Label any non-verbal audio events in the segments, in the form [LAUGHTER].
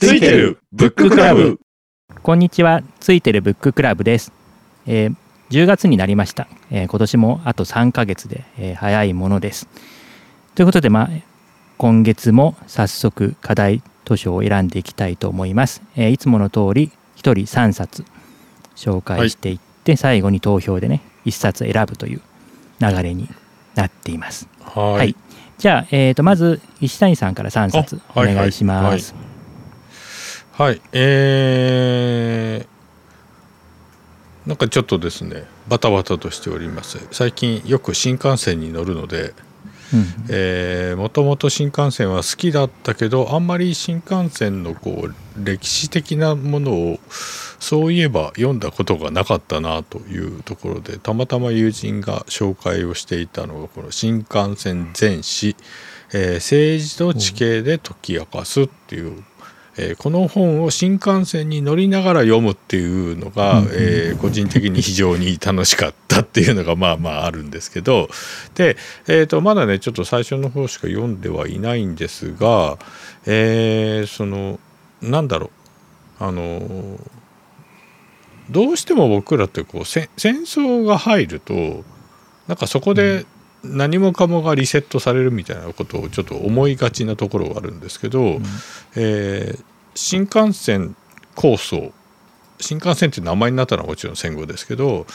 ついてるブッククラブこんにちは、ついてるブッククラブです。えー10月になりました、えー今年もあと3ヶ月で、えー早いものです。ということで、まあ、今月も早速課題図書を選んでいきたいと思います。えーいつもの通り、1人3冊紹介していって、最後に投票でね、1冊選ぶという流れになっています。はいはいじゃあ、えー、とまず石谷さんから3冊おあはいはい願いします。はいえー、なんかちょっとですねバタバタとしております。最近よく新幹線に乗るのでうんもともと新幹線は好きだったけどあんまり新幹線のこう歴史的なものをそういえば読んだことがなかったなというところでたまたま友人が紹介をしていたのがこの「新幹線全史、えー政治と地形で解き明かす」っていう、えーこの本を新幹線に乗りながら読むっていうのが、うんえー個人的に非常に楽しかったっていうのがまあまああるんですけど。で、えー、とまだねちょっと最初の方しか読んではいないんですが、えーそのなんだろう。あのーどうしても僕らってこうせ戦争が入るとなんかそこで何もかもがリセットされるみたいなことをちょっと思いがちなところがあるんですけど、えー新幹線構想新幹線っていう名前になったのはもちろん戦後ですけど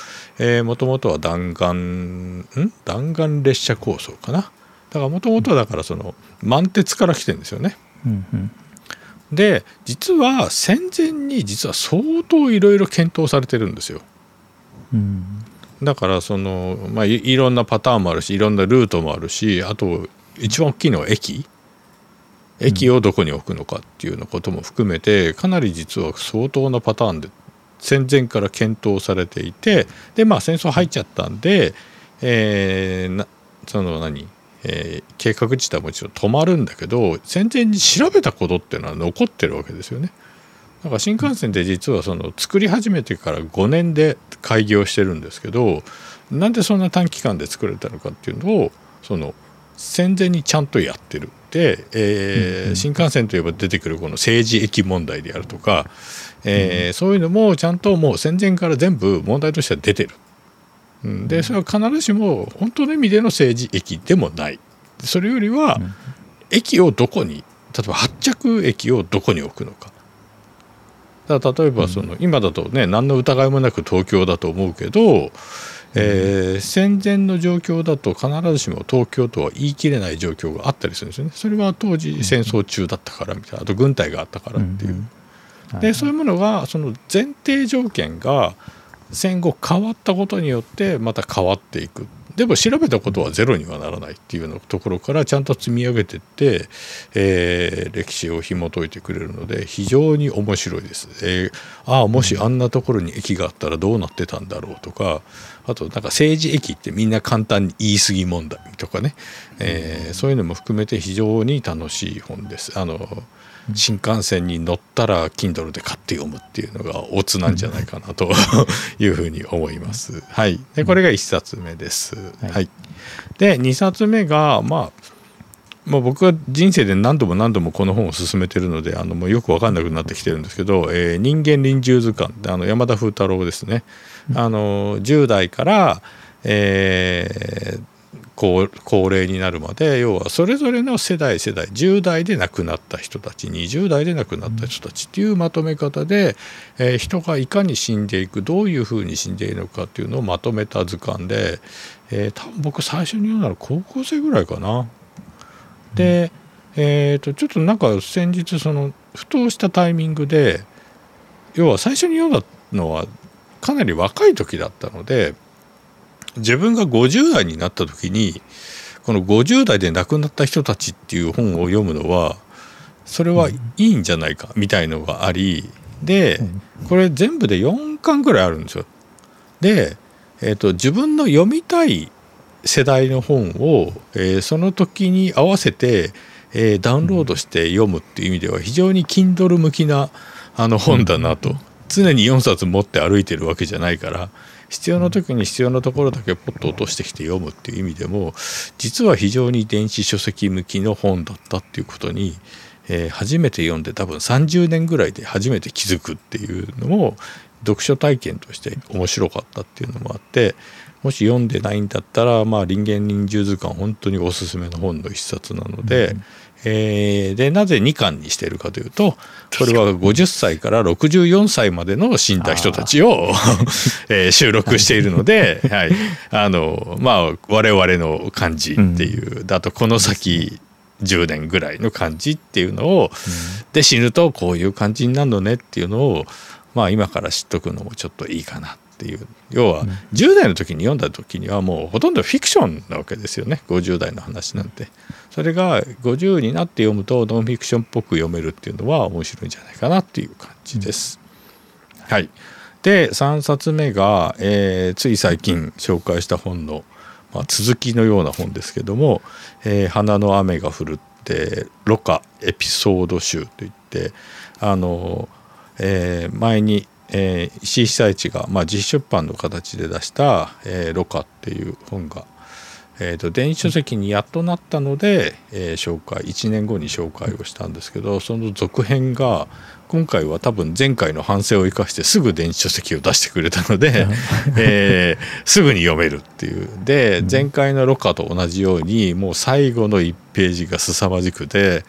もともとは弾丸ん？弾丸列車構想かな？だからもともとはだからその満鉄から来てるんですよね。うんうん。で実は戦前に実は相当いろいろ検討されてるんですよ。うんだからその、まあ、いろんなパターンもあるしいろんなルートもあるしあと一番大きいのは駅駅をどこに置くのかっていうようなことも含めてかなり実は相当なパターンで戦前から検討されていてでまあ戦争入っちゃったんで、えーなその何、えー計画自体もちろん止まるんだけど戦前に調べたことっていうのは残ってるわけですよね。だから新幹線って実はその作り始めてから5年で開業してるんですけどなんでそんな短期間で作れたのかっていうのをその戦前にちゃんとやってる。で、えーうんうん新幹線といえば出てくるこの政治駅問題であるとか、えーそういうのもちゃんともう戦前から全部問題としては出てる。うん。でそれは必ずしも本当の意味での政治駅でもない。それよりはうん。駅をどこに例えば発着駅をどこに置くのかだ例えばその、今だとね何の疑いもなく東京だと思うけど、えー戦前の状況だと必ずしも東京とは言い切れない状況があったりするんですよね。それは当時戦争中だったからみたいなあと軍隊があったからっていう。うんでそういうものがその前提条件が戦後変わったことによってまた変わっていくでも調べたことはゼロにはならないっていうようなところからちゃんと積み上げてって、えー歴史を紐解いてくれるので非常に面白いです。えーああもしあんなところに駅があったらどうなってたんだろうとかあとなんか政治駅ってみんな簡単に言い過ぎ問題とかね、えーそういうのも含めて非常に楽しい本です。あの新幹線に乗ったら Kindle で買って読むっていうのがオツなんじゃないかなと [LAUGHS] いうふうに思います。はい、でこれが1冊目です。はいはい、で2冊目が、まあ、まあ僕は人生で何度も何度もこの本を進めてるのであのもうよく分かんなくなってきてるんですけど「えー人間臨終図鑑」あの山田風太郎ですね。あの10代から、えー高齢になるまで要はそれぞれの世代世代10代で亡くなった人たち20代で亡くなった人たちっていうまとめ方で、えー人がいかに死んでいくどういうふうに死んでいるのかっていうのをまとめた図鑑で、えー多分僕最初に読んだの高校生ぐらいかな。で、えー、とちょっとなんか先日そのふとしたタイミングで要は最初に読んだのはかなり若い時だったので自分が50代になった時にこの50代で亡くなった人たちっていう本を読むのはそれはいいんじゃないかみたいのがありでこれ全部で4巻ぐらいあるんですよ。で、えー、と自分の読みたい世代の本を、えーその時に合わせて、えーダウンロードして読むっていう意味では非常に Kindle 向きなあの本だなと。常に4冊持って歩いてるわけじゃないから必要な時に必要なところだけポッと落としてきて読むっていう意味でも実は非常に電子書籍向きの本だったっていうことに、えー、初めて読んで多分30年ぐらいで初めて気づくっていうのも読書体験として面白かったっていうのもあってもし読んでないんだったら「まあ、林間臨終図鑑」本当におすすめの本の一冊なので。えー、でなぜ2巻にしてるかというとこれは50歳から64歳までの死んだ人たちを [LAUGHS] えー、収録しているので、[LAUGHS] はい、あのまあ我々の感じっていう、うん、だとこの先10年ぐらいの感じっていうのを、うん、で死ぬとこういう感じになるのねっていうのを、まあ、今から知っとくのもちょっといいかなっていう。要は10代の時に読んだ時にはもうほとんどフィクションなわけですよね。50代の話なんて。それが50になって読むとノンフィクションっぽく読めるっていうのは面白いんじゃないかなっていう感じです。はい、で3冊目が、えー、つい最近紹介した本のまあ、続きのような本ですけども「えー、花の雨が降る」って「ロカエピソード集」といってあの、えー、前に、えー、石井被災地が、まあ、自費出版の形で出した「えー、ロカ」っていう本がえーと、電子書籍にやっとなったので、えー、紹介1年後に紹介をしたんですけどその続編が今回は多分前回の反省を生かしてすぐ電子書籍を出してくれたので、[LAUGHS] えー、すぐに読めるっていう。で前回の「ロカ」と同じようにもう最後の1ページが凄まじくて、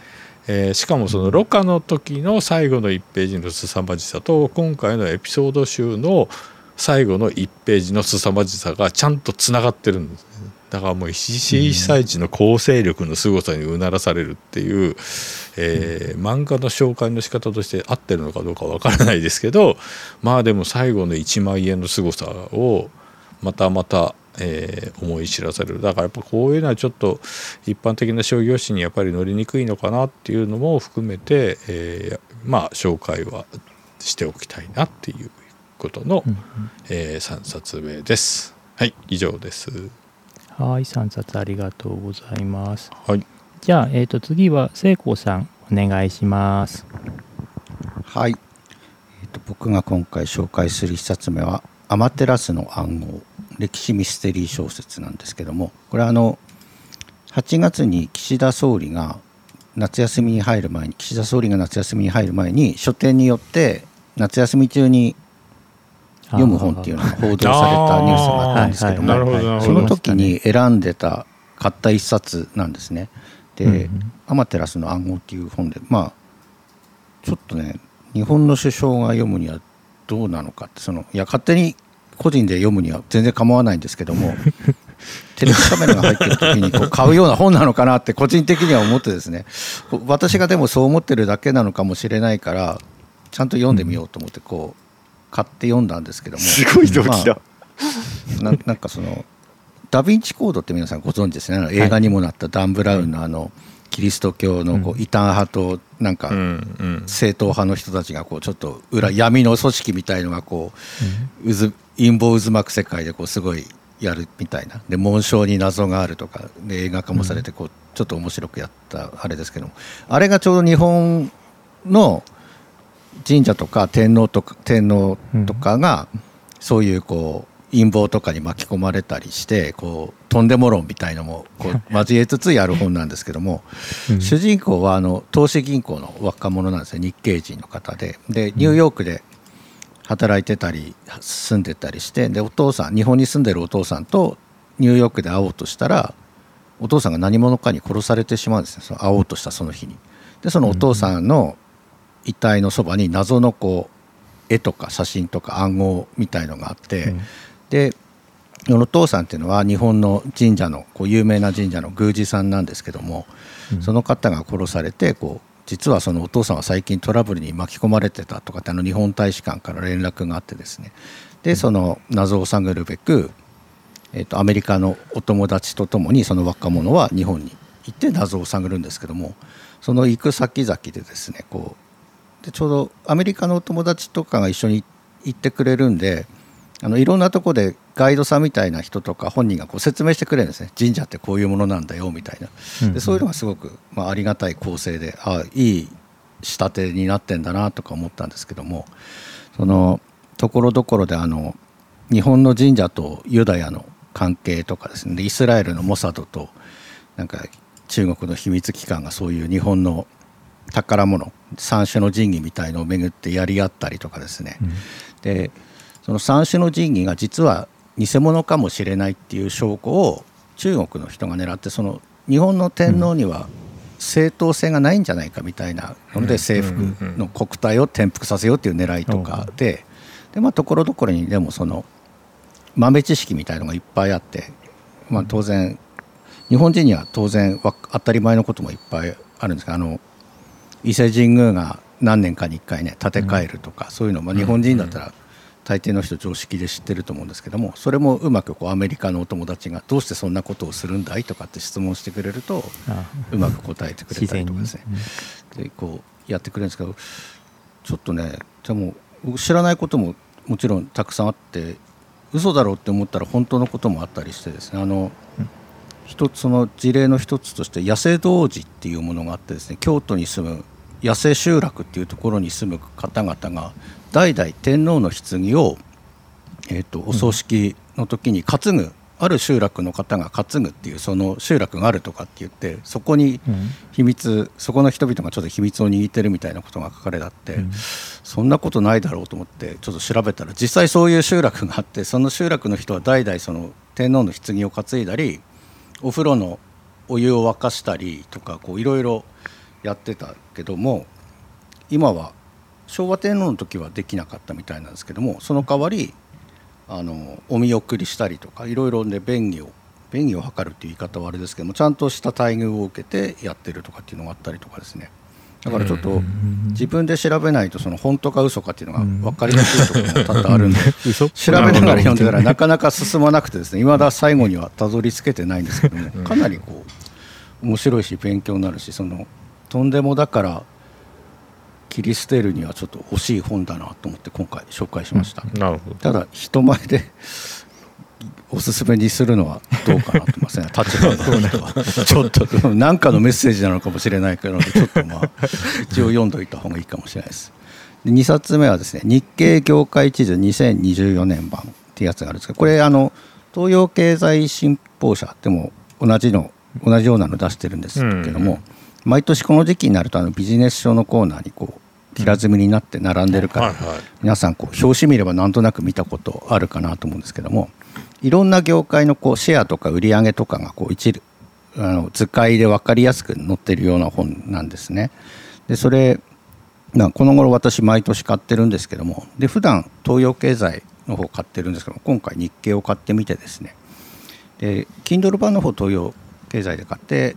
えー、しかもその「ロカ」の時の最後の1ページの凄まじさと今回のエピソード集の最後の1ページの凄まじさがちゃんとつながってるんです。ね。だからもう石井被災地の構成力の凄さにうならされるっていう、えー、漫画の紹介の仕方として合ってるのかどうかわからないですけどまあでも最後の1万円の凄さをまたまた、えー、思い知らされるだからやっぱこういうのはちょっと一般的な商業誌にやっぱり乗りにくいのかなっていうのも含めて、えー、まあ紹介はしておきたいなっていうことの、えー、3冊目です。はい以上です。はい、3冊ありがとうございます。はい。じゃあ、えっ、ー、と、次は聖光さん、お願いします。はい。えっ、ー、と、僕が今回紹介する1冊目は、アマテラスの暗号、歴史ミステリー小説なんですけども、これはあの、8月に岸田総理が夏休みに入る前に、岸田総理が夏休みに入る前に、書店によって夏休み中に読む本っていうのが報道されたニュースがあったんですけどもその時に選んでた買った一冊なんですね。で「アマテラスの暗号」っていう本でまあちょっとね日本の首相が読むにはどうなのかってそのいや勝手に個人で読むには全然構わないんですけども [LAUGHS] テレビカメラが入ってる時にこう買うような本なのかなって個人的には思ってですね。私がでもそう思ってるだけなのかもしれないからちゃんと読んでみようと思ってこう買って読んだんですけども。すごい動機だ、まあ、ななんかそのダ・ヴィンチコードって皆さんご存知ですね。映画にもなったダン・ブラウンのあの、キリスト教のこう異端派となんか正統派の人たちがこうちょっと裏闇の組織みたいのがこう渦陰謀渦巻く世界でこうすごいやるみたいな。で紋章に謎があるとかで映画化もされてこうちょっと面白くやったあれですけども。あれがちょうど日本の神社とか天皇とか天皇とかがそういうこう陰謀とかに巻き込まれたりしてこうとんでも論みたいのもこう [LAUGHS] 交えつつやる本なんですけども、主人公はあの投資銀行の若者なんですよ日系人の方で。でニューヨークで働いてたり住んでたりしてでお父さん日本に住んでるお父さんとニューヨークで会おうとしたらお父さんが何者かに殺されてしまうんですねその会おうとしたその日に。でそのお父さんの遺体のそばに謎のこう絵とか写真とか暗号みたいのがあって、うん、でこの父さんっていうのは日本の神社のこう有名な神社の宮司さんなんですけども、うん、その方が殺されてこう実はそのお父さんは最近トラブルに巻き込まれてたとかってあの日本大使館から連絡があってですね。でその謎を探るべく、えー、とアメリカのお友達とともにその若者は日本に行って謎を探るんですけどもその行く先々でですねこうでちょうどアメリカのお友達とかが一緒に行ってくれるんであのいろんなとこでガイドさんみたいな人とか本人がこう説明してくれるんですね。神社ってこういうものなんだよみたいな。でそういうのがすごく、まあ、ありがたい構成であいい仕立てになってんだなとか思ったんですけどもそのところどころであの日本の神社とユダヤの関係とかですね。イスラエルのモサドとなんか中国の秘密機関がそういう日本の宝物三種の神器みたいのを巡ってやり合ったりとかですね、うん、でその三種の神器が実は偽物かもしれないっていう証拠を中国の人が狙ってその日本の天皇には正当性がないんじゃないかみたいなので征服の国体を転覆させようっていう狙いとかででまあところどころにでもその豆知識みたいのがいっぱいあって、まあ、当然日本人には当然当たり前のこともいっぱいあるんですがあの伊勢神宮が何年かに1回ね建て替えるとか、そういうの、まあ、日本人だったら大抵の人常識で知ってると思うんですけどもそれもうまくこうアメリカのお友達がどうしてそんなことをするんだいとかって質問してくれるとうまく答えてくれたりとかですね。でこうやってくれるんですけどちょっとねでも知らないことももちろんたくさんあって嘘だろうって思ったら本当のこともあったりしてですねあの、一つその事例の一つとして野生童子っていうものがあってですね京都に住む野生集落っていうところに住む方々が代々天皇の棺を、えーと、お葬式の時に担ぐ、ある集落の方が担ぐっていうその集落があるとかって言ってそこに秘密、うん、そこの人々がちょっと秘密を握ってるみたいなことが書かれてあって、うん、そんなことないだろうと思ってちょっと調べたら実際そういう集落があってその集落の人は代々その天皇の棺を担いだりお風呂のお湯を沸かしたりとかいろいろやってたけども今は昭和天皇の時はできなかったみたいなんですけどもその代わりあのお見送りしたりとかいろいろね便宜を便宜を図るっていう言い方はあれですけどもちゃんとした待遇を受けてやってるとかっていうのがあったりとかですね。だからちょっと自分で調べないとその本当か嘘かっていうのが分かりにくいところが多々あるんで [LAUGHS] 調べながら読んでたらなかなか進まなくてですねいまだ最後にはたどり着けてないんですけどもかなりこう面白いし勉強になるしそのとんでもだから切り捨てるにはちょっと惜しい本だなと思って今回紹介しました、ただ人前で [LAUGHS] おすすめにするのはどうかなと思いますね。[LAUGHS] 立場の人はちょっと。何かのメッセージなのかもしれないけどちょっとまあ一応読んどいた方がいいかもしれないです。で2冊目はですね日経業界地図2024年版っていうやつがあるんですけどこれあの東洋経済新報社でも同じの同じようなの出してるんですけども、うん、毎年この時期になるとあのビジネス書のコーナーにこう平積みになって並んでるから、皆さんこう表紙見ればなんとなく見たことあるかなと思うんですけどもいろんな業界のこうシェアとか売り上げとかがこう一あの図解で分かりやすく載ってるような本なんですね。でそれこの頃私毎年買ってるんですけどもで普段東洋経済の方買ってるんですけど今回日経を買ってみてですね。で Kindle 版の方東洋経済で買って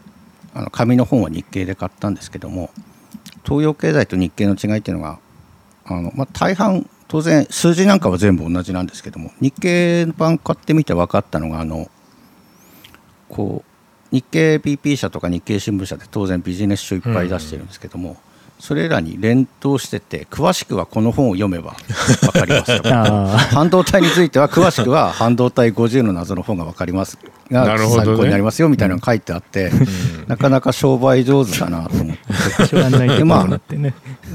あの紙の本は日経で買ったんですけども東洋経済と日経の違いっていうのがあの、まあ、大半当然数字なんかは全部同じなんですけども日経版買ってみて分かったのがあのこう日経 BP 社とか日経新聞社で当然ビジネス書いっぱい出してるんですけども、それらに連動してて詳しくはこの本を読めば分かります [LAUGHS] 半導体については詳しくは半導体50の謎の本が分かりますが参考になりますよみたいなのが書いてあって、なかなか商売上手だなと思って。でまあ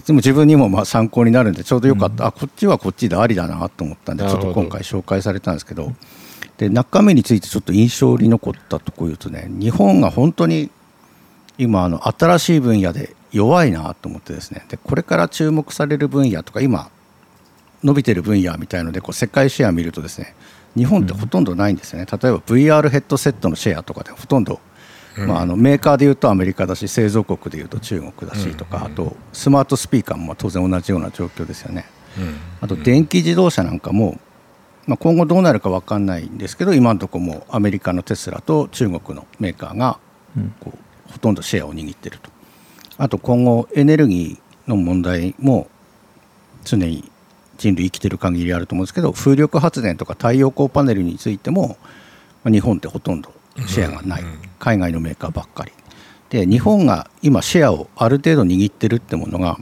でも自分にもまあ参考になるんでちょうどよかった、あこっちはこっちでありだなと思ったんでちょっと今回紹介されたんですけどで中身についてちょっと印象に残ったところ言うとね日本が本当に今あの新しい分野で弱いなと思ってですね。でこれから注目される分野とか今伸びてる分野みたいのでこう世界シェア見るとですね日本ってほとんどないんですよね、例えば VR ヘッドセットのシェアとかでほとんど、まあ、あのメーカーでいうとアメリカだし製造国でいうと中国だしとか、あとスマートスピーカーも当然同じような状況ですよね、あと電気自動車なんかも、まあ、今後どうなるか分かんないんですけど今のところもアメリカのテスラと中国のメーカーがこうほとんどシェアを握っているとあと今後エネルギーの問題も常に人類生きてる限りあると思うんですけど風力発電とか太陽光パネルについても日本ってほとんどシェアがない、海外のメーカーばっかり。で日本が今シェアをある程度握ってるってものが、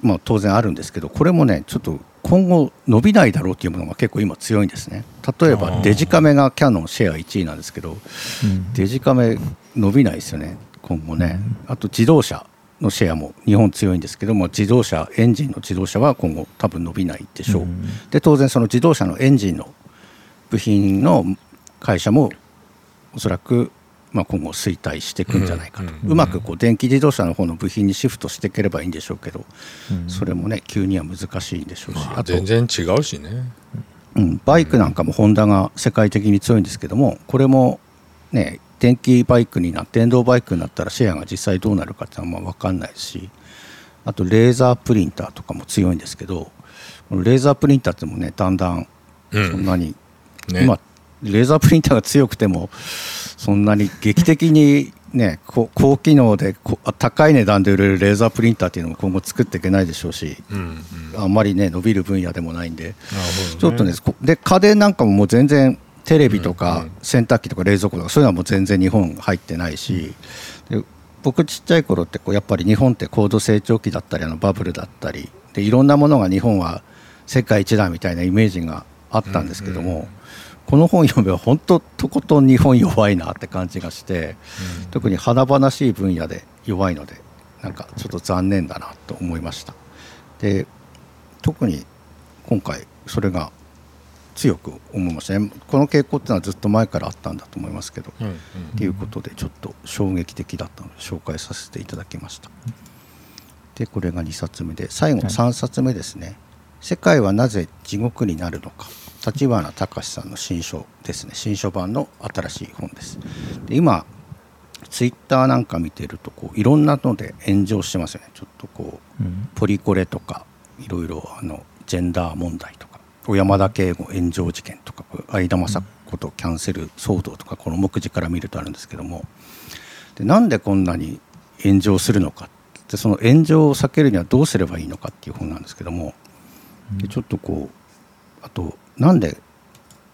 まあ、当然あるんですけどこれもねちょっと今後伸びないだろうっていうものが結構今強いんですね。例えばデジカメがキヤノンシェア1位なんですけど、デジカメ伸びないですよね今後ね。あと自動車のシェアも日本強いんですけども自動車エンジンの自動車は今後多分伸びないでしょう、うん、で当然その自動車のエンジンの部品の会社もおそらくまあ、今後衰退していくんじゃないかと、うまくこう電気自動車の方の部品にシフトしていければいいんでしょうけど、それもね急には難しいんでしょうし、あと全然違うしね、うん、バイクなんかもホンダが世界的に強いんですけどもこれもね電気バイクになって電動バイクになったらシェアが実際どうなるかっていうのはまあ分かんないしあとレーザープリンターとかも強いんですけどレーザープリンターってもねだんだんそんなに、うんね、今レーザープリンターが強くてもそんなに劇的にね [LAUGHS] 高機能で高い値段で売れるレーザープリンターっていうのも今後作っていけないでしょうし、うんうん、あんまりね伸びる分野でもないんで、ね、ちょっとねで家電なんかももう全然テレビとか洗濯機とか冷蔵庫とかそういうのはもう全然日本入ってないし、で僕ちっちゃい頃ってこうやっぱり日本って高度成長期だったりあのバブルだったりでいろんなものが日本は世界一だみたいなイメージがあったんですけども、この本読めば本当とことん日本弱いなって感じがして、うん、特に華々しい分野で弱いのでなんかちょっと残念だなと思いました。で特に今回それが強く思いましたね。この傾向っていうのはずっと前からあったんだと思いますけど、うんうん、っていうことでちょっと衝撃的だったので紹介させていただきました。でこれが2冊目で最後3冊目ですね、はい世界はなぜ地獄になるのか。立花隆さんの新書ですね。新書版の新しい本です。で今ツイッターなんか見てるとこういろんなので炎上してますよね。ちょっとこう、うん、ポリコレとかいろいろあのジェンダー問題とか小山田圭吾炎上事件とか相田雅子とキャンセル騒動とかこの目次から見るとあるんですけども。でなんでこんなに炎上するのか。でその炎上を避けるにはどうすればいいのかっていう本なんですけども。でちょっとこうあとなんで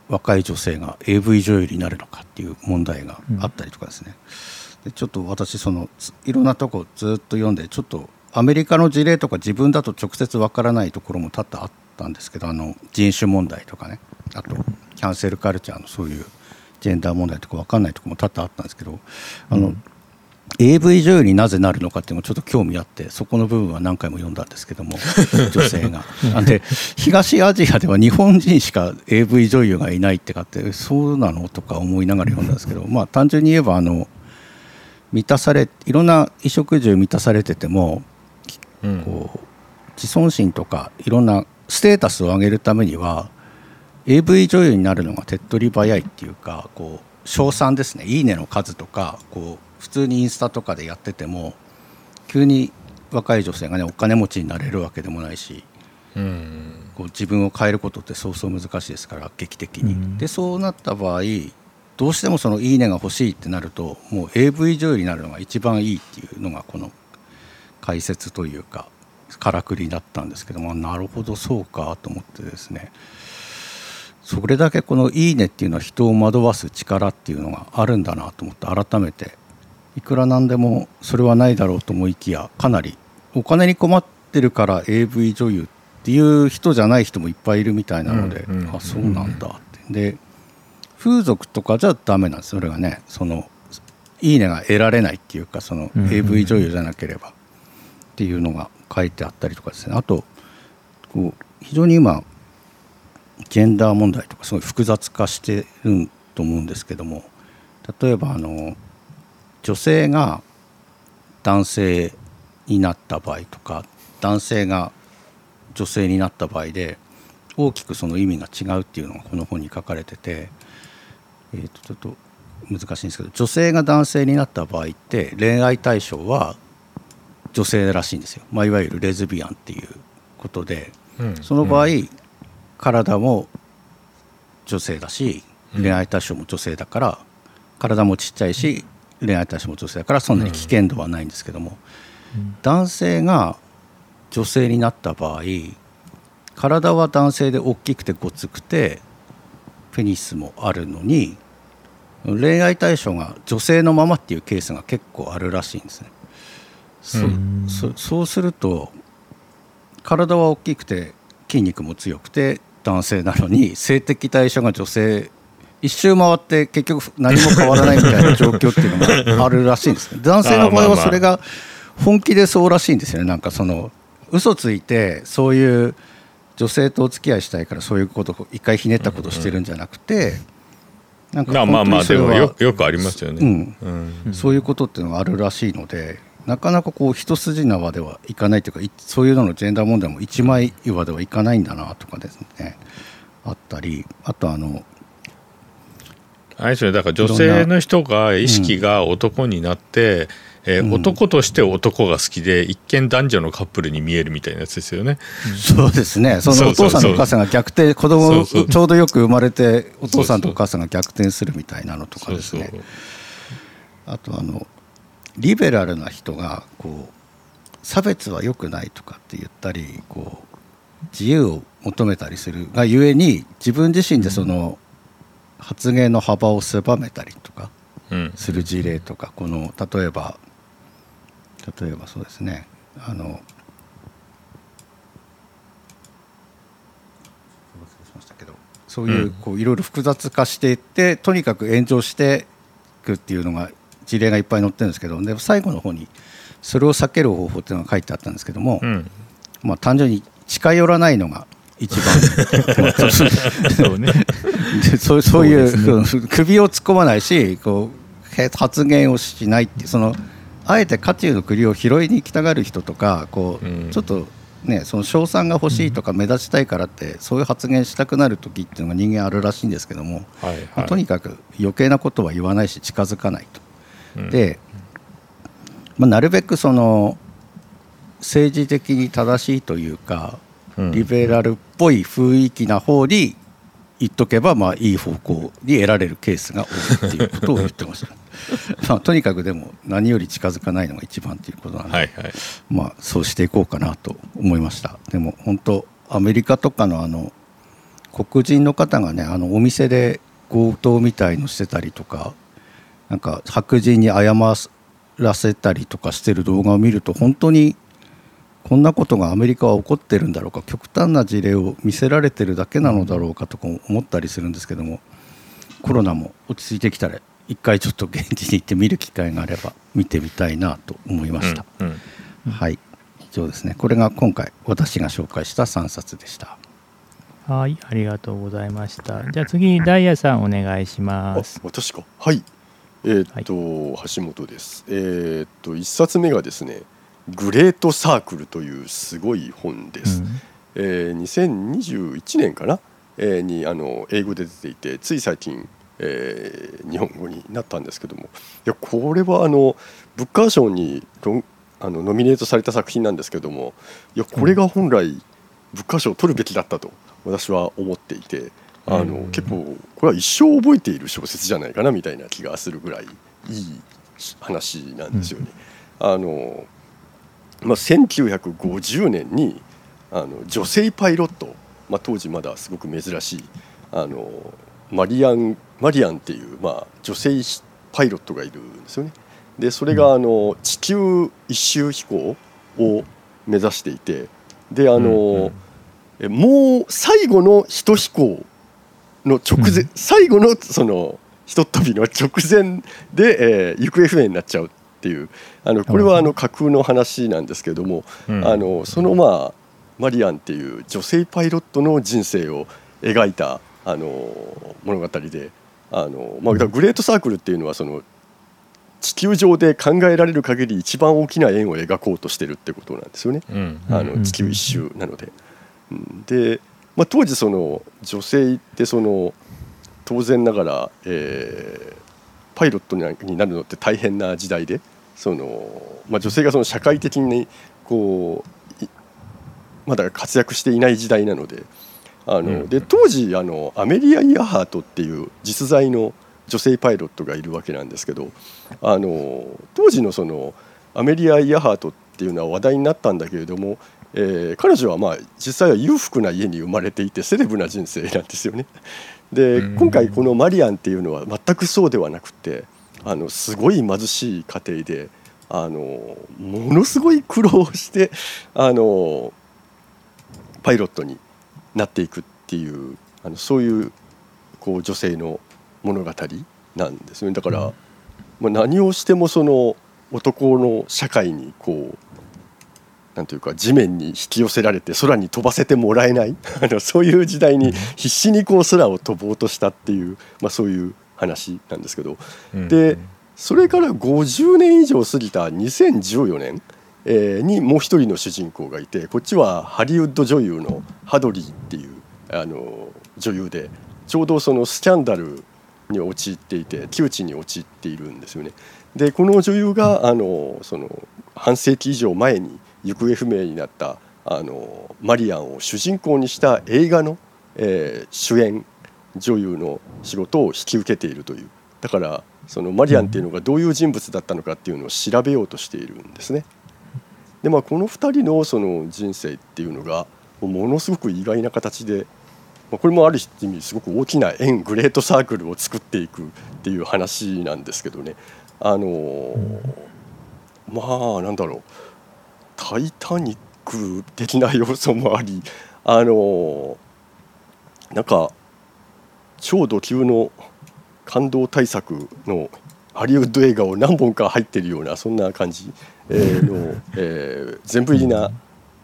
若い女性が AV 女優になるのかっていう問題があったりとかですね、でちょっと私そのいろんなとこずっと読んでちょっとアメリカの事例とか自分だと直接わからないところも多々あったんですけどあの人種問題とかねあとキャンセルカルチャーのそういうジェンダー問題とか分かんないところも多々あったんですけどあの、うん AV 女優になぜなるのかっていうのもちょっと興味あってそこの部分は何回も読んだんですけども [LAUGHS] 女性が。なんで東アジアでは日本人しか AV 女優がいないってかってそうなのとか思いながら読んだんですけどまあ単純に言えばあの満たされいろんな衣食住満たされてても、こう自尊心とかいろんなステータスを上げるためには AV 女優になるのが手っ取り早いっていうかこう賞賛ですね「いいね」の数とかこう普通にインスタとかでやってても急に若い女性がねお金持ちになれるわけでもないし、うん、こう自分を変えることってそうそう難しいですから劇的に。うん、でそうなった場合どうしてもその「いいね」が欲しいってなるともう AV 女優になるのが一番いいっていうのがこの解説というかからくりだったんですけどもなるほどそうかと思ってですね。それだけこの「いいね」っていうのは人を惑わす力っていうのがあるんだなと思って改めていくらなんでもそれはないだろうと思いきやかなりお金に困ってるから AV 女優っていう人じゃない人もいっぱいいるみたいなので、あそうなんだって。で風俗とかじゃダメなんですそれがねそのいいねが得られないっていうかその AV 女優じゃなければっていうのが書いてあったりとかですね。あとこう非常に今ジェンダー問題とかすごい複雑化してると思うんですけども例えばあの女性が男性になった場合とか男性が女性になった場合で大きくその意味が違うっていうのがこの本に書かれてて、えー、とちょっと難しいんですけど女性が男性になった場合って恋愛対象は女性らしいんですよ、まあ、いわゆるレズビアンっていうことで、うん、その場合、うん、体も女性だし恋愛対象も女性だから、体もちっちゃいし恋愛対象も女性だからそんなに危険度はないんですけども、うん、男性が女性になった場合体は男性で大きくてごつくてペニスもあるのに恋愛対象が女性のままっていうケースが結構あるらしいんですね。そそうすると体は大きくて筋肉も強くて男性なのに性的対象が女性。一周回って結局何も変わらないみたいな状況っていうのがあるらしいんです [LAUGHS] 男性の場合はそれが本気でそうらしいんですよね。なんかその嘘ついてそういう女性とお付き合いしたいからそういうことを一回ひねったことしてるんじゃなくてなんかまあまあまあでもよよくありますよね、うん。うん、そういうことっていうのがあるらしいのでなかなかこう一筋縄ではいかないというかそういうののジェンダー問題も一枚岩ではいかないんだなとかですね。あったりあとあのあれですね。だから女性の人が意識が男になって、うん、えー、男として男が好きで一見男女のカップルに見えるみたいなやつですよね。そうですね。そのお父さんとお母さんが逆転子供ちょうどよく生まれてお父さんとお母さんが逆転するみたいなのとかですね。あとあのリベラルな人がこう差別は良くないとかって言ったりこう自由を求めたりするがゆえに自分自身でその発言の幅を狭めたりとかする事例とか、この例えば例えばそうですねあのそういうこういろいろ複雑化していってとにかく炎上していくっていうのが事例がいっぱい載ってるんですけどで最後の方にそれを避ける方法っていうのが書いてあったんですけども、うん、まあ単純に近寄らないのが一番そうね。[LAUGHS] そうそういう、ね、首を突っ込まないしこう発言をしないってそのあえて渦中の栗を拾いに行きたがる人とかこう、うん、ちょっとねその賞賛が欲しいとか目立ちたいからって、そういう発言したくなる時っていうのが人間あるらしいんですけども、はいはい、まあ、とにかく余計なことは言わないし近づかないと。うん、で、まあ、なるべくその政治的に正しいというかリベラルっぽい雰囲気な方に言っとけばまあいい方向に得られるケースが多いっていうことを言ってました。[LAUGHS] まあとにかくでも何より近づかないのが一番ということなので、はいはい、まあそうしていこうかなと思いました。でも本当アメリカとかのあの黒人の方がねあのお店で強盗みたいのしてたりとかなんか白人に謝らせたりとかしてる動画を見ると本当にこんなことがアメリカは起こってるんだろうか極端な事例を見せられてるだけなのだろうかとか思ったりするんですけどもコロナも落ち着いてきたら一回ちょっと現地に行って見る機会があれば見てみたいなと思いました、うんうん、はい。以上ですね。これが今回私が紹介した3冊でした。はいありがとうございました。じゃあ次ダイヤさんお願いします。私か。はいえー、っと、はい、橋本です。えー、っと1冊目がですねグレートサークルというすごい本です。うん、えー、2021年かな、えー、にあの英語で出ていてつい最近、えー、日本語になったんですけども。いやこれはあのブッカー賞にあのノミネートされた作品なんですけどもいやこれが本来ブッカー賞を取るべきだったと私は思っていてあの、うん、結構これは一生覚えている小説じゃないかなみたいな気がするぐらいいい話なんですよね。うん、あのまあ、1950年にあの女性パイロット、まあ、当時まだすごく珍しいあのマリアンマリアンっていう、まあ、女性パイロットがいるんですよね。でそれがあの地球一周飛行を目指していてであの、うん、もう最後の一飛行の直前、うん、最後のそのひとっ飛びの直前で、えー、行方不明になっちゃうっていうあのこれはあの架空の話なんですけども、あのそのまあマリアンっていう女性パイロットの人生を描いたあの物語であの、まあ、グレートサークルっていうのはその地球上で考えられる限り一番大きな円を描こうとしてるってことなんですよね、あの地球一周なので。で、まあ、当時その女性ってその当然ながら、えー、パイロットになるのって大変な時代でその、まあ、女性がその社会的にこうまだ活躍していない時代なのであの、で当時あのアメリア・イヤハートっていう実在の女性パイロットがいるわけなんですけどあの当時のそのアメリア・イヤハートっていうのは話題になったんだけれども、えー、彼女はまあ実際は裕福な家に生まれていてセレブな人生なんですよね。[LAUGHS] で今回このマリアンっていうのは全くそうではなくてあのすごい貧しい家庭であのものすごい苦労してあのパイロットになっていくっていうあのそういうこう女性の物語なんですね。だから、まあ、何をしてもその男の社会にこうなんていうか地面に引き寄せられて空に飛ばせてもらえない。[LAUGHS] あのそういう時代に必死にこう空を飛ぼうとしたっていう、まあ、そういう話なんですけど、でそれから50年以上過ぎた2014年、えー、にもう一人の主人公がいてこっちはハリウッド女優のハドリーっていうあの女優でちょうどそのスキャンダルに陥っていて窮地に陥っているんですよね。でこの女優があのその半世紀以上前に行方不明になったあのマリアンを主人公にした映画の、えー、主演女優の仕事を引き受けているという。だからそのマリアンっていうのがどういう人物だったのかっていうのを調べようとしているんですね。でまあこの2人のその人生っていうのがものすごく意外な形でまあこれもある意味すごく大きな円グレートサークルを作っていくっていう話なんですけどね。あのまあなんだろう「タイタニック」的な要素もあり [LAUGHS] あのなんか超ド級の感動大作のハリウッド映画を何本か入ってるようなそんな感じの、[LAUGHS] えー、全部入りな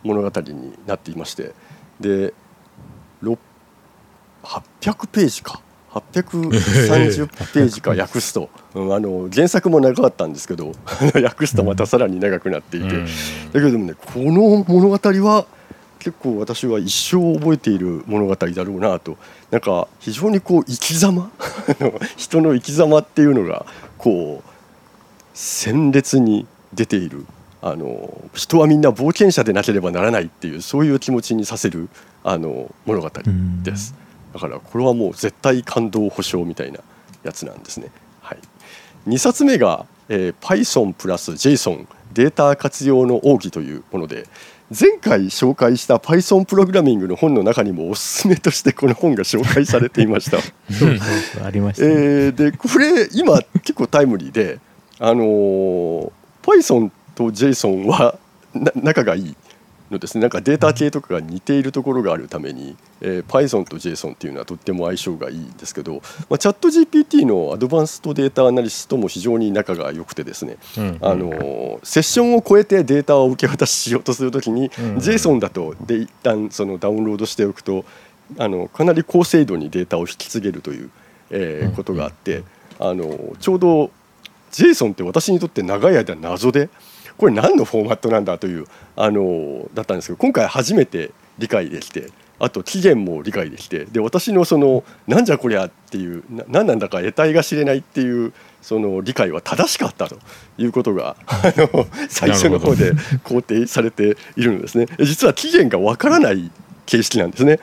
物語になっていまして。で800ページか830ページか訳すと、うん、あの原作も長かったんですけど [LAUGHS] 訳すとまたさらに長くなっていて、だけどもねこの物語は結構私は一生覚えている物語だろうなと。なんか非常にこう生き様？[LAUGHS] 人の生き様っていうのがこう鮮烈に出ている。あの人はみんな冒険者でなければならないっていうそういう気持ちにさせるあの物語です。だからこれはもう絶対感動保証みたいなやつなんですね。はい、2冊目が、えー、Python プラス JSON データ活用の奥義というもので前回紹介した Python プログラミングの本の中にもおすすめとしてこの本が紹介されていました。[LAUGHS] ありました、ね、えー、でこれ今結構タイムリーであのー、Python と JSON は仲がいいのですねなんかデータ系とかが似ているところがあるために、えー、Python と JSON っていうのはとっても相性がいいんですけど、まあ、チャット GPT のアドバンストデータアナリシスとも非常に仲が良くてですね、うんうん、あのセッションを超えてデータを受け渡ししようとするときに、うんうん、JSON だとで一旦そのダウンロードしておくとあのかなり高精度にデータを引き継げるという、えー、ことがあって、あのちょうど JSON って私にとって長い間謎で。これ何のフォーマットなんだというあのだったんですけど今回初めて理解できてあと期限も理解できてで私のそのなんじゃこりゃっていう何なんだか得体が知れないっていうその理解は正しかったということがあの最初の方で肯定されているのですね。実は期限がわからない形式なんですね。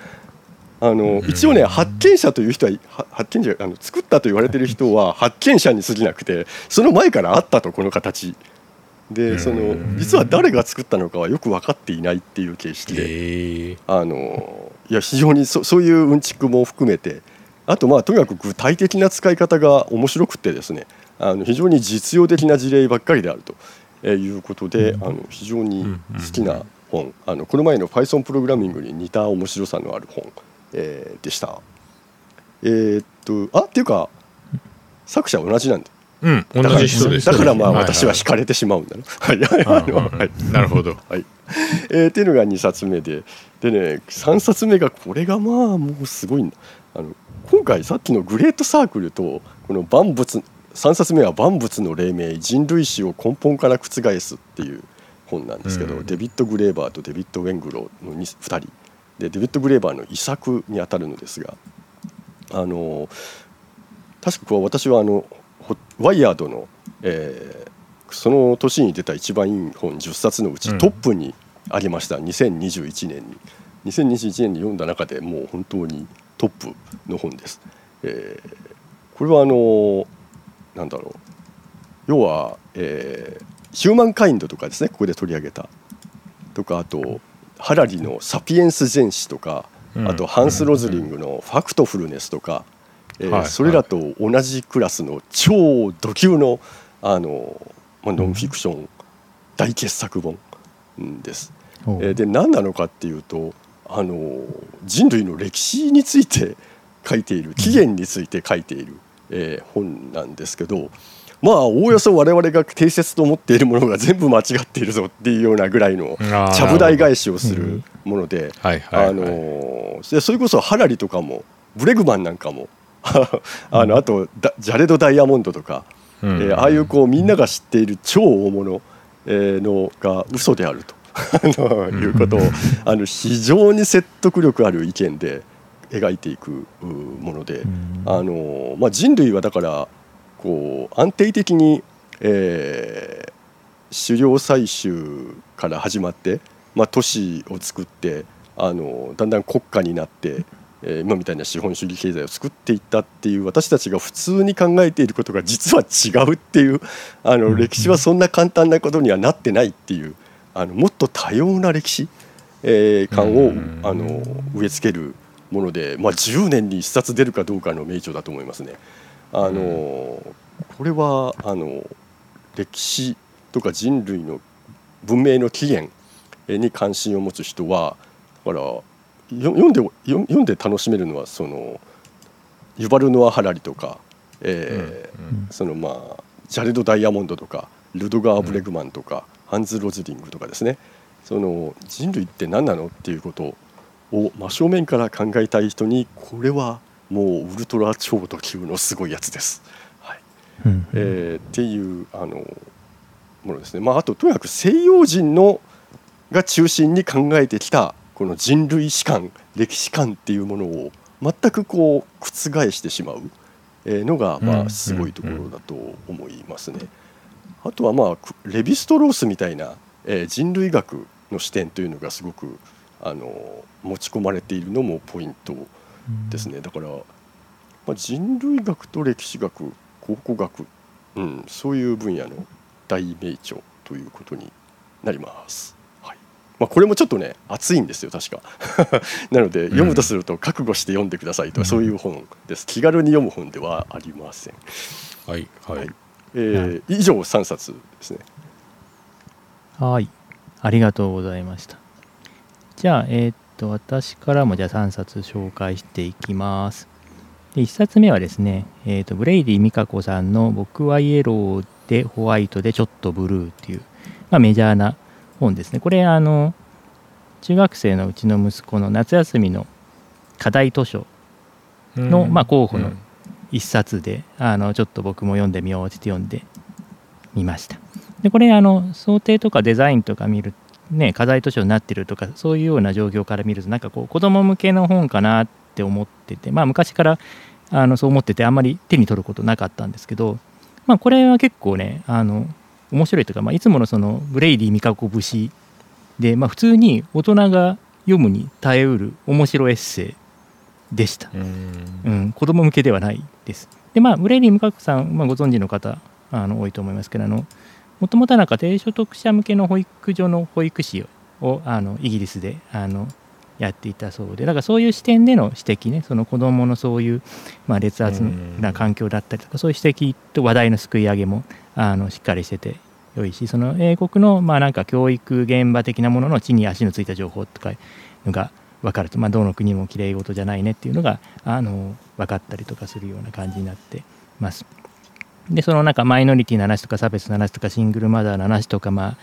あの一応ね発見者という人は発見者あの作ったと言われている人は発見者に過ぎなくてその前からあったとこの形でその実は誰が作ったのかはよく分かっていないっていう形式で。あのいや非常にそそういううんちくも含めて。あとまあとにかく具体的な使い方が面白くてですね。あの非常に実用的な事例ばっかりであると。いうことで、あの非常に好きな本。あのこの前の Python プログラミングに似た面白さのある本、えー、でした。えー、っとあっていうか作者同じなんでうん、同じ人ですだからまあ私は惹かれてしまうんだね。はい、はい、なるほど。はい。えー、っていうのが2冊目で、でね3冊目がこれがまあもうすごい。あの今回さっきのグレートサークルとこの万物3冊目は万物の黎明人類史を根本から覆すっていう本なんですけど、うん、デビッド・グレーバーとデビッド・ウェングローの 2, 2人。でデビッド・グレーバーの遺作にあたるのですがあの確か私はあのワイヤードの、えー、その年に出た一番いい本10冊のうちトップにありました、うん、2021年に。2021年に読んだ中でもう本当にトップの本です。えー、これはあのなんだろう。要は、えー、ヒューマンカインドとかですね。ここで取り上げた。とかあとハラリの「サピエンス全史」とか、あとハンス・ロズリングの「ファクトフルネス」とか、えーはい、それらと同じクラスの超ド級のあの、まあ、ノンフィクション大傑作本です。えー、で何なのかっていうとあの人類の歴史について書いている起源について書いている、えー、本なんですけどまあおおよそ我々が定説と思っているものが全部間違っているぞっていうようなぐらいの [LAUGHS] ちゃぶ台返しをするものでそれこそハラリとかもブレグマンなんかも [LAUGHS] あのあとジャレド・ダイヤモンドとか、うん、えー、ああいうこうみんなが知っている超大物、えー、のが嘘であると。[LAUGHS] いうことを [LAUGHS] あの非常に説得力ある意見で描いていくもので、あのまあ、人類はだからこう安定的に、えー、狩猟採集から始まって、まあ、都市を作ってあのだんだん国家になって、えー、今みたいな資本主義経済を作っていったっていう私たちが普通に考えていることが実は違うっていうあの歴史はそんな簡単なことにはなってないっていうあのもっと多様な歴史、えー、感をあの植え付けるもので、まあ、10年に1冊出るかどうかの名著だと思いますね。あのこれはあの歴史とか人類の文明の起源に関心を持つ人はだから読んで読んで楽しめるのはそのユバル・ノア・ハラリとか、えー、うんうん、そのまあジャレド・ダイヤモンドとかルドガー・ブレグマンとか、ハンズ・ロズリングとかですねその人類って何なのっていうことを真正面から考えたい人にこれはもうウルトラ超ド級のすごいやつです。はいうんえー、っていうあのものですね。まあ、あととにかく西洋人のが中心に考えてきたこの人類史観歴史観っていうものを全くこう覆してしまうのがまあすごいところだと思いますね。あとはまあレヴィストロースみたいな人類学の視点というのがすごくあの持ち込まれているのもポイントですね。だから、まあ、人類学と歴史学考古学、うん、そういう分野の大名著ということになります。はいまあ、これもちょっとね熱いんですよ確か。[LAUGHS] なので読むとすると覚悟して読んでくださいとか、そういう本です。気軽に読む本ではありません。はいはい、はい、えー、以上3冊ですね。はい。ありがとうございました。じゃあえー、っと私からもじゃあ3冊紹介していきます。で1冊目はですね、えー、っとブレイディ・ミカコさんの「僕はイエローでホワイトでちょっとブルー」っていう、まあ、メジャーな本ですね。これあの中学生のうちの息子の夏休みの課題図書の、まあ、候補の一冊で、あのちょっと僕も読んでみようって読んでみました。でこれあの想定とかデザインとか見るね課題図書になってるとかそういうような状況から見るとなんかこう子供向けの本かなって思っててまあ昔からあのそう思っててあんまり手に取ることなかったんですけどまあこれは結構ねあの面白いというか、まあ、いつものそのブレイディミカコ節で、まあ、普通に大人が読むに耐えうる面白いエッセイでした。うん、子供向けではないです。で、まあ、ブレイディ・ミカコさん、まあ、ご存知の方あの多いと思いますけど、もともとなんか低所得者向けの保育所の保育士をあのイギリスであのやっていたそうでだからそういう視点での指摘ねその子どものそういう、まあ、劣悪な環境だったりとかそういう指摘と話題のすくい上げもあのしっかりしてて良いしその英国のまあなんか教育現場的なものの地に足のついた情報とかのが分かると、まあ、どの国もきれい事じゃないねっていうのがあの分かったりとかするような感じになってます。でその中マイノリティの話とか差別の話とかシングルマザーの話とかまあ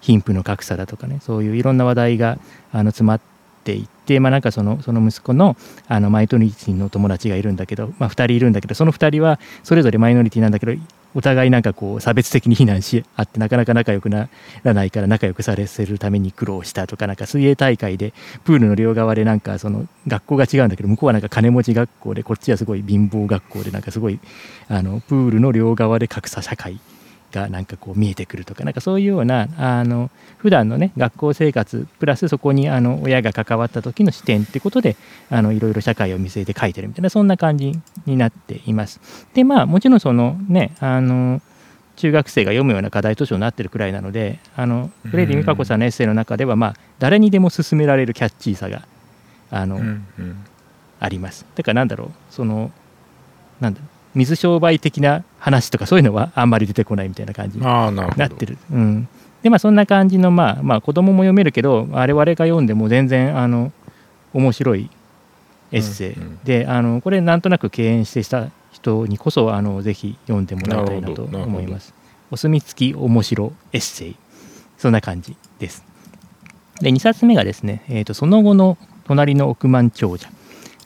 貧富の格差だとかねそういういろんな話題があの詰まっていて、まあ、なんかそのその息子のあのマイノリティの友達がいるんだけど、まあ、2人いるんだけどその2人はそれぞれマイノリティなんだけどお互いなんかこう差別的に非難し合ってなかなか仲良くならないから仲良くされせるために苦労したとかなんか水泳大会でプールの両側でなんかその学校が違うんだけど向こうはなんか金持ち学校でこっちはすごい貧乏学校でなんかすごいあのプールの両側で格差社会。がなんかこう見えてくるとかなんかそういうようなあの普段のね学校生活プラスそこにあの親が関わった時の視点ってことであのいろいろ社会を見据えて書いてるみたいなそんな感じになっています。でまあもちろんそのねあの中学生が読むような課題図書になってるくらいなのであのフレディ・ミカコさんのエッセイの中ではまあ誰にでも勧められるキャッチーさがあの、うんうん、あります。だからなんだろうそのなんだ水商売的な話とかそういうのはあんまり出てこないみたいな感じになってる。うん、でまあそんな感じのまあまあ子供も読めるけど我々が読んでも全然あの面白いエッセイ、うんうん、であのこれなんとなく敬遠してした人にこそあのぜひ読んでもらいたいなと思います。お墨付き面白エッセイ。そんな感じです。で2冊目がですね、えーと、その後の隣の億万長者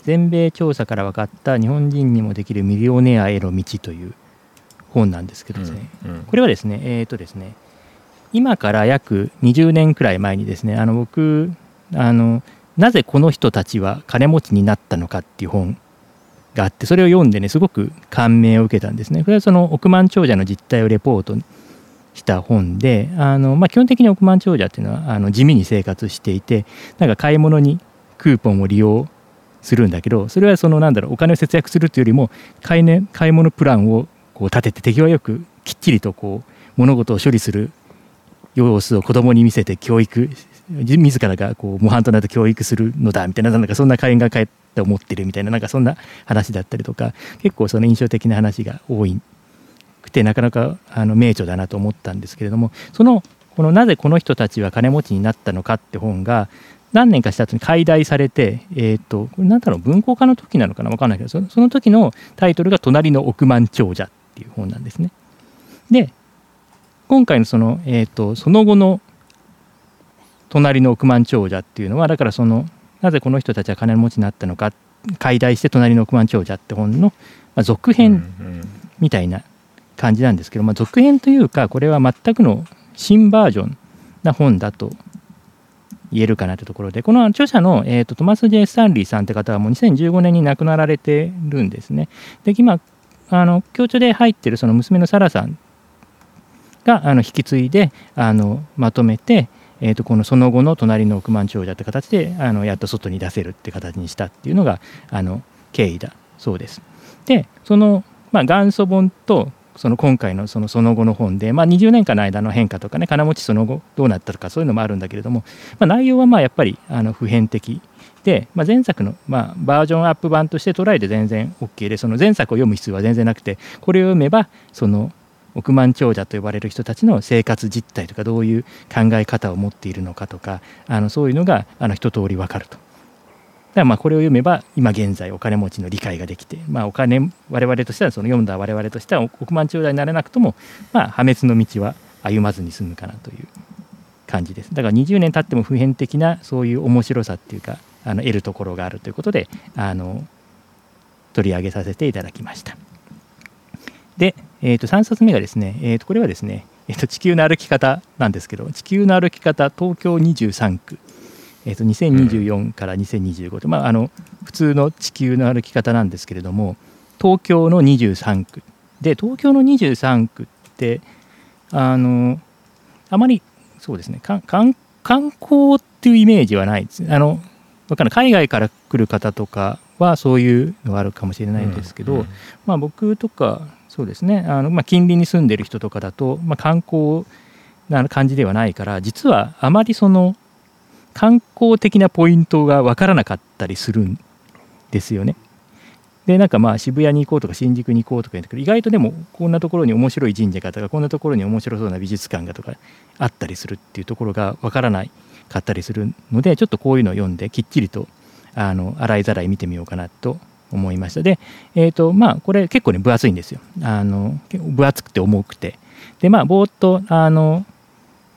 全米調査から分かった日本人にもできるミリオネアへの道という本なんですけどですね、うんうん、これはですねえっ、ー、とですね今から約20年くらい前にですねあの僕あのなぜこの人たちは金持ちになったのかっていう本があってそれを読んでねすごく感銘を受けたんですね。これはその億万長者の実態をレポートした本であの、まあ、基本的に億万長者っていうのはあの地味に生活していてなんか買い物にクーポンを利用するんだけどそれはそのなんだろうお金を節約するというよりも買い,、ね、買い物プランをこう立てて手際よくきっちりとこう物事を処理する様子を子供に見せて教育自らがこう模範となって教育するのだみたいななんかそんな会員が帰って思ってるみたいななんかそんな話だったりとか結構その印象的な話が多くてなかなかあの名著だなと思ったんですけれどもそのこのなぜこの人たちは金持ちになったのかって本が何年かした後に解題されて、え、ー、と、これなんだろう、文庫化の時なのかな分かんないけどそ、の時のタイトルが隣の億万長者っていう本なんですね。で、今回のその、えっ、ー、と、その後の隣の億万長者っていうのは、だからその、なぜこの人たちは金持ちになったのか、解題して隣の億万長者って本の、まあ、続編みたいな感じなんですけど、まあ、続編というか、これは全くの新バージョンな本だと言えるかなというところでこの著者の、えーと、トマス・ジェイ・スタンリーさんって方はもう2015年に亡くなられてるんですね。で今あの協調で入ってるその娘のサラさんがあの引き継いであのまとめて、えー、とこのその後の隣の億万長者って形であのやっと外に出せるって形にしたっていうのがあの経緯だそうです。でその、まあ、元祖本とその今回のそのその後の本で、まあ、20年間の間の変化とかね金持ちその後どうなったとかそういうのもあるんだけれども、まあ、内容はまあやっぱりあの普遍的で、まあ、前作のまあバージョンアップ版として捉えて全然 OK でその前作を読む必要は全然なくてこれを読めばその億万長者と呼ばれる人たちの生活実態とかどういう考え方を持っているのかとかあのそういうのがあの一通り分かると。らまあこれを読めば今現在お金持ちの理解ができて、まあ、お金我々としてはその読んだ我々としては億万長者になれなくとも、まあ、破滅の道は歩まずに済むかなという感じです。だから20年経っても普遍的なそういう面白さっていうかあの得るところがあるということであの取り上げさせていただきました。で、えー、と3冊目がですね、えー、とこれはですね、えー、と地球の歩き方なんですけど地球の歩き方東京23区。えー、と2024から2025と、まあ、あの普通の地球の歩き方なんですけれども東京の23区。で東京の23区ってあのあまりそうですね観光っていうイメージはないです。あのかんない。海外から来る方とかはそういうのがあるかもしれないんですけど、うんうん、まあ、僕とかそうですね。あの、まあ、近隣に住んでる人とかだと、まあ、観光な感じではないから実はあまりその観光的なポイントが分からなかったりするんですよね。でなんかまあ渋谷に行こうとか新宿に行こうとか言うんだけど意外とでもこんなところに面白い神社がとかこんなところに面白そうな美術館がとかあったりするっていうところが分からないかったりするのでちょっとこういうのを読んできっちりとあの洗いざらい見てみようかなと思いました。でえ、ー、とまあこれ結構ね分厚いんですよ。あの分厚くて重くて。でまあぼーっとあの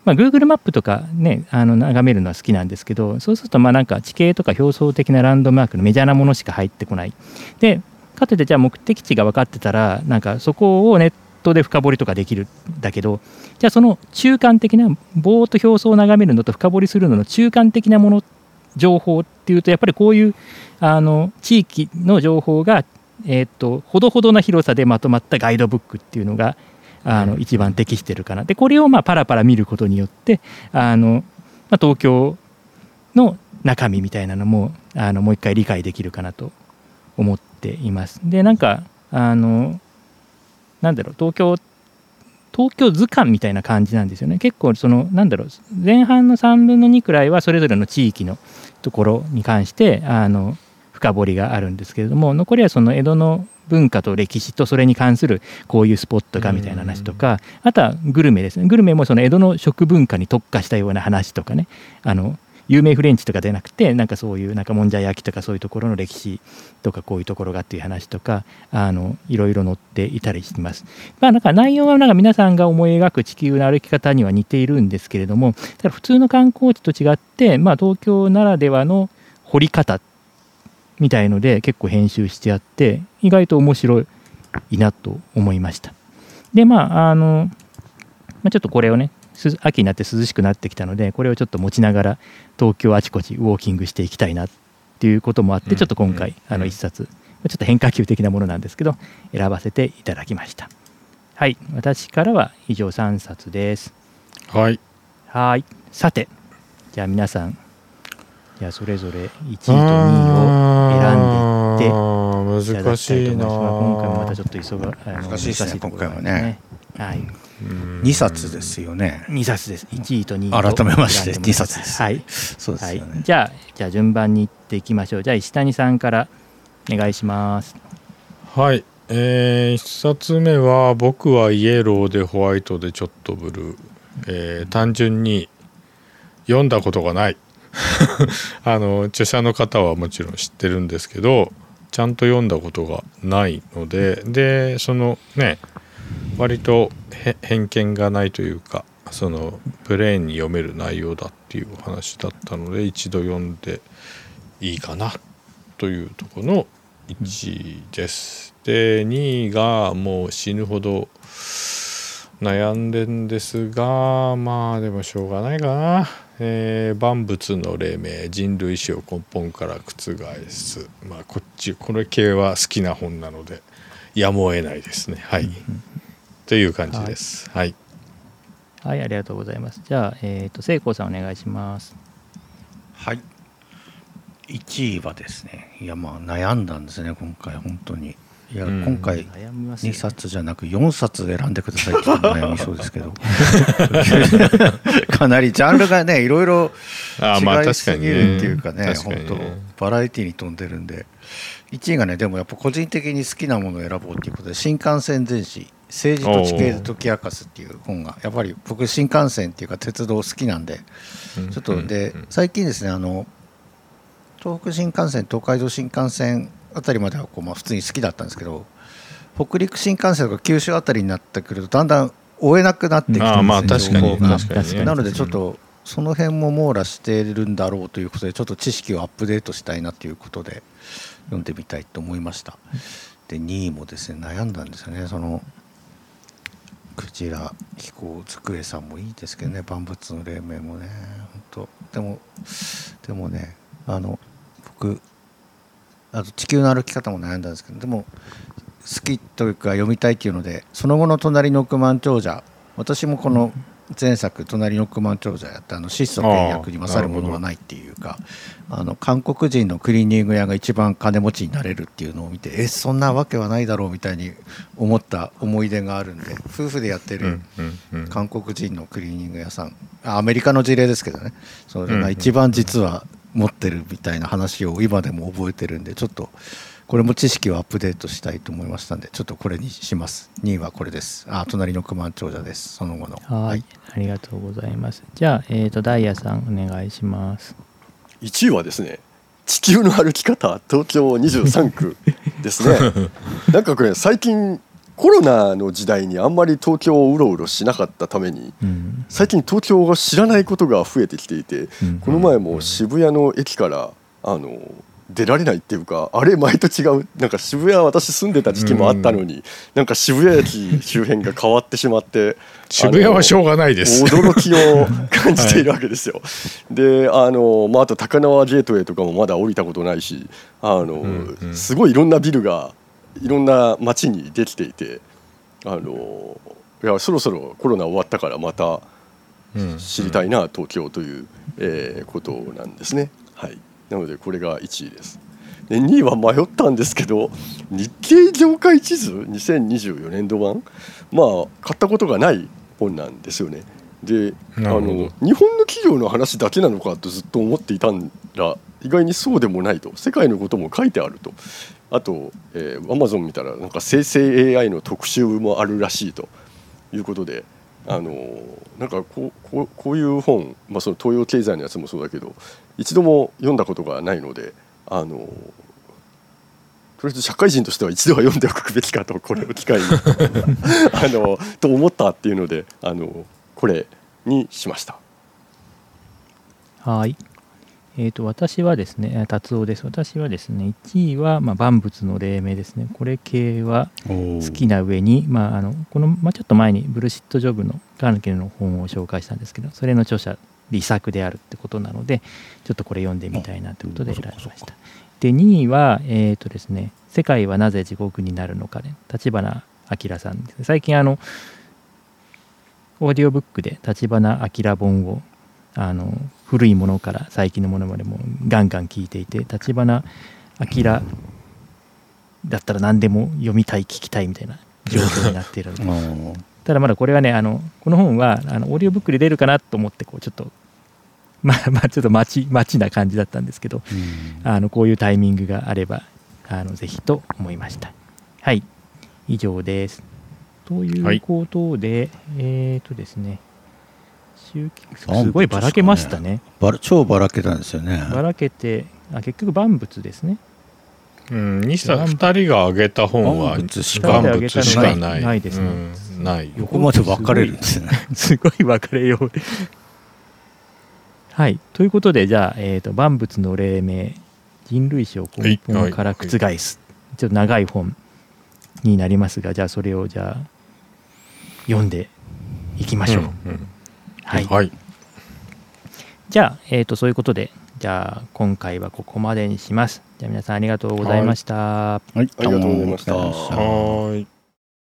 まあ、Google マップとかねあの眺めるのは好きなんですけどそうするとまあなんか地形とか表層的なランドマークのメジャーなものしか入ってこない。でかつてじゃあ目的地が分かってたらなんかそこをネットで深掘りとかできるんだけどじゃあその中間的なぼーっと表層を眺めるのと深掘りするのの中間的なもの情報っていうとやっぱりこういうあの地域の情報がえー、っとほどほどな広さでまとまったガイドブックっていうのがあの一番適してるかな。でこれをまあパラパラ見ることによってあの、まあ、東京の中身みたいなのもあのもう一回理解できるかなと思っています。でなんかあのなんだろう東京東京図鑑みたいな感じなんですよね。結構そのなんだろう前半の3分の2くらいはそれぞれの地域のところに関してあの深掘りがあるんですけれども残りはその江戸の文化と歴史とそれに関するこういうスポットがみたいな話とかあとはグルメですね。グルメもその江戸の食文化に特化したような話とかね。あの有名フレンチとかでなくてなんかそういうなんかもんじゃ焼きとかそういうところの歴史とかこういうところがっていう話とかあのいろいろ載っていたりします。まあなんか内容はなんか皆さんが思い描く地球の歩き方には似ているんですけれどもただ普通の観光地と違って、まあ、東京ならではの掘り方みたいので結構編集してあって意外と面白いなと思いました。でまああの、まあ、ちょっとこれをね秋になって涼しくなってきたのでこれをちょっと持ちながら東京あちこちウォーキングしていきたいなっていうこともあってちょっと今回あの一冊ちょっと変化球的なものなんですけど選ばせていただきました。はい。私からは以上3冊です。はい。はい。さてじゃあ皆さんじゃあそれぞれ1位と2位を選んでいって難しいな今回もまたちょっと急が難しいですね今回はね。はい。2冊ですよね。2冊です。1位と2位改めまして2冊です。はい。そうですよね、はい、じゃあじゃあ順番にいっていきましょう。じゃあ石谷さんからお願いします。はい。えー、1冊目は「僕はイエローでホワイトでちょっとブルー」えー、単純に読んだことがない [LAUGHS] あの著者の方はもちろん知ってるんですけどちゃんと読んだことがないのででそのね割と偏見がないというかそのプレーンに読める内容だっていうお話だったので一度読んでいいかなというとこの1位です。で2位がもう死ぬほど悩んでんですがまあでもしょうがないかな、えー、万物の黎明人類史を根本から覆す。まあこっちこれ系は好きな本なのでやむを得ないですね。はい、という感じです。はい、はい、ありがとうございます。じゃあえっ、ー、と聖光さんお願いします。はい。1位はですねいやまあ悩んだんですね今回本当にいや、うん、今回2冊じゃなく4冊選んでくださいって [LAUGHS] 悩みそうですけど。[LAUGHS] かなりジャンルがねいろいろ違いすぎるっていうかね本当バラエティーに富んでるんで。1位がねでもやっぱ個人的に好きなものを選ぼうっていうことで新幹線全史政治と地形で解き明かすっていう本がやっぱり僕新幹線っていうか鉄道好きなんでちょっとで最近ですねあの東北新幹線東海道新幹線あたりまではこう、まあ、普通に好きだったんですけど北陸新幹線とか九州あたりになってくるとだんだん追えなくなってきてるんですよ、情報が。なのでちょっとその辺も網羅してるんだろうということでちょっと知識をアップデートしたいなということで読んでみたいと思いました。で2位もですね悩んだんですよね。そのクジラ飛行机さんもいいですけどね。万物の黎明もね。本当。でもでもねあの僕あと地球の歩き方も悩んだんですけどでも好きというか読みたいっていうのでその後の隣の億万長者私もこの前作「隣の億万長者」やったあの質素倹約に勝るものはないっていうかあの韓国人のクリーニング屋が一番金持ちになれるっていうのを見てえそんなわけはないだろうみたいに思った思い出があるんで夫婦でやってる韓国人のクリーニング屋さんアメリカの事例ですけどね。それが一番実は持ってるみたいな話を今でも覚えてるんでちょっとこれも知識をアップデートしたいと思いましたんでちょっとこれにします。2位はこれです。あ隣の九万長者です。その後の。はい。ありがとうございます。じゃあ、えーと、ダイヤさんお願いします。1位はですね地球の歩き方東京23区ですね。[LAUGHS] なんかこれ最近コロナの時代にあんまり東京をうろうろしなかったために、うん、最近東京が知らないことが増えてきていて、うん、この前も渋谷の駅からあの出られないっていうかあれ前と違う。なんか渋谷私住んでた時期もあったのに、うん、なんか渋谷駅周辺が変わってしまって [LAUGHS] 渋谷はしょうがないです。驚きを感じているわけですよ。はい、であの、まあ、あと高輪ゲートウェイとかもまだ降りたことないしあの、うんうん、すごいいろんなビルがいろんな街にできていてあのいやそろそろコロナ終わったからまた知りたいな、東京という、えー、ことなんですね。はい、なのでこれが1位です。で2位は迷ったんですけど日経業界地図2024年度版まあ買ったことがない本なんですよね。であの日本の企業の話だけなのかとずっと思っていたら意外にそうでもないと世界のことも書いてあるとあと、えー、アマゾン見たらなんか生成 AI の特集もあるらしいと。いうことであのなんかこうこうこういう本、まあ、その東洋経済のやつもそうだけど一度も読んだことがないのであのとりあえず社会人としては一度は読んでおくべきかとこれを機会に。[LAUGHS] あのと思ったっていうのであのこれにしました。はいえー、と私はですね、達夫です。私はですね、1位は、まあ、万物の黎明ですね。これ系は好きな上に、まあ、あのこの、まあ、ちょっと前にブルシット・ジョブのカーネキの本を紹介したんですけど、それの著者、遺作であるってことなので、ちょっとこれ読んでみたいなということで選びました。で、2位は、えっ、ー、とですね、世界はなぜ地獄になるのかね、立花明さんです、ね。最近、あの、オーディオブックで立花明本をあの古いものから最近のものまでもガンガン聞いていて立花明だったら何でも読みたい聞きたいみたいな状況になっているので [LAUGHS] ただまだこれはねあのこの本はあのオーディオブックで出るかなと思ってこうちょっとまあまあちょっと待ち待ちな感じだったんですけど、あのこういうタイミングがあればあのぜひと思いました。はい。以上です。ということで、はい、えっ、ー、とですねすごいばらけましたね。ばら超ばらけたんですよね。ばらけて、あ結局万物ですね。うん、2, 2人が挙げた本は万物しかない。ないですね。うん、ない。横まで分かれるんですね。[LAUGHS] すごい分かれよう。はい。ということで、じゃあ、えーと、万物の黎明、人類史を根本から覆す、はいはい、ちょっと長い本になりますが、じゃあ、それをじゃあ、読んでいきましょう。うんうんはい、はい、じゃあ、えーと、そういうことでじゃあ今回はここまでにします。じゃあ皆さんありがとうございました。はい、はい、ありがとうございました。はい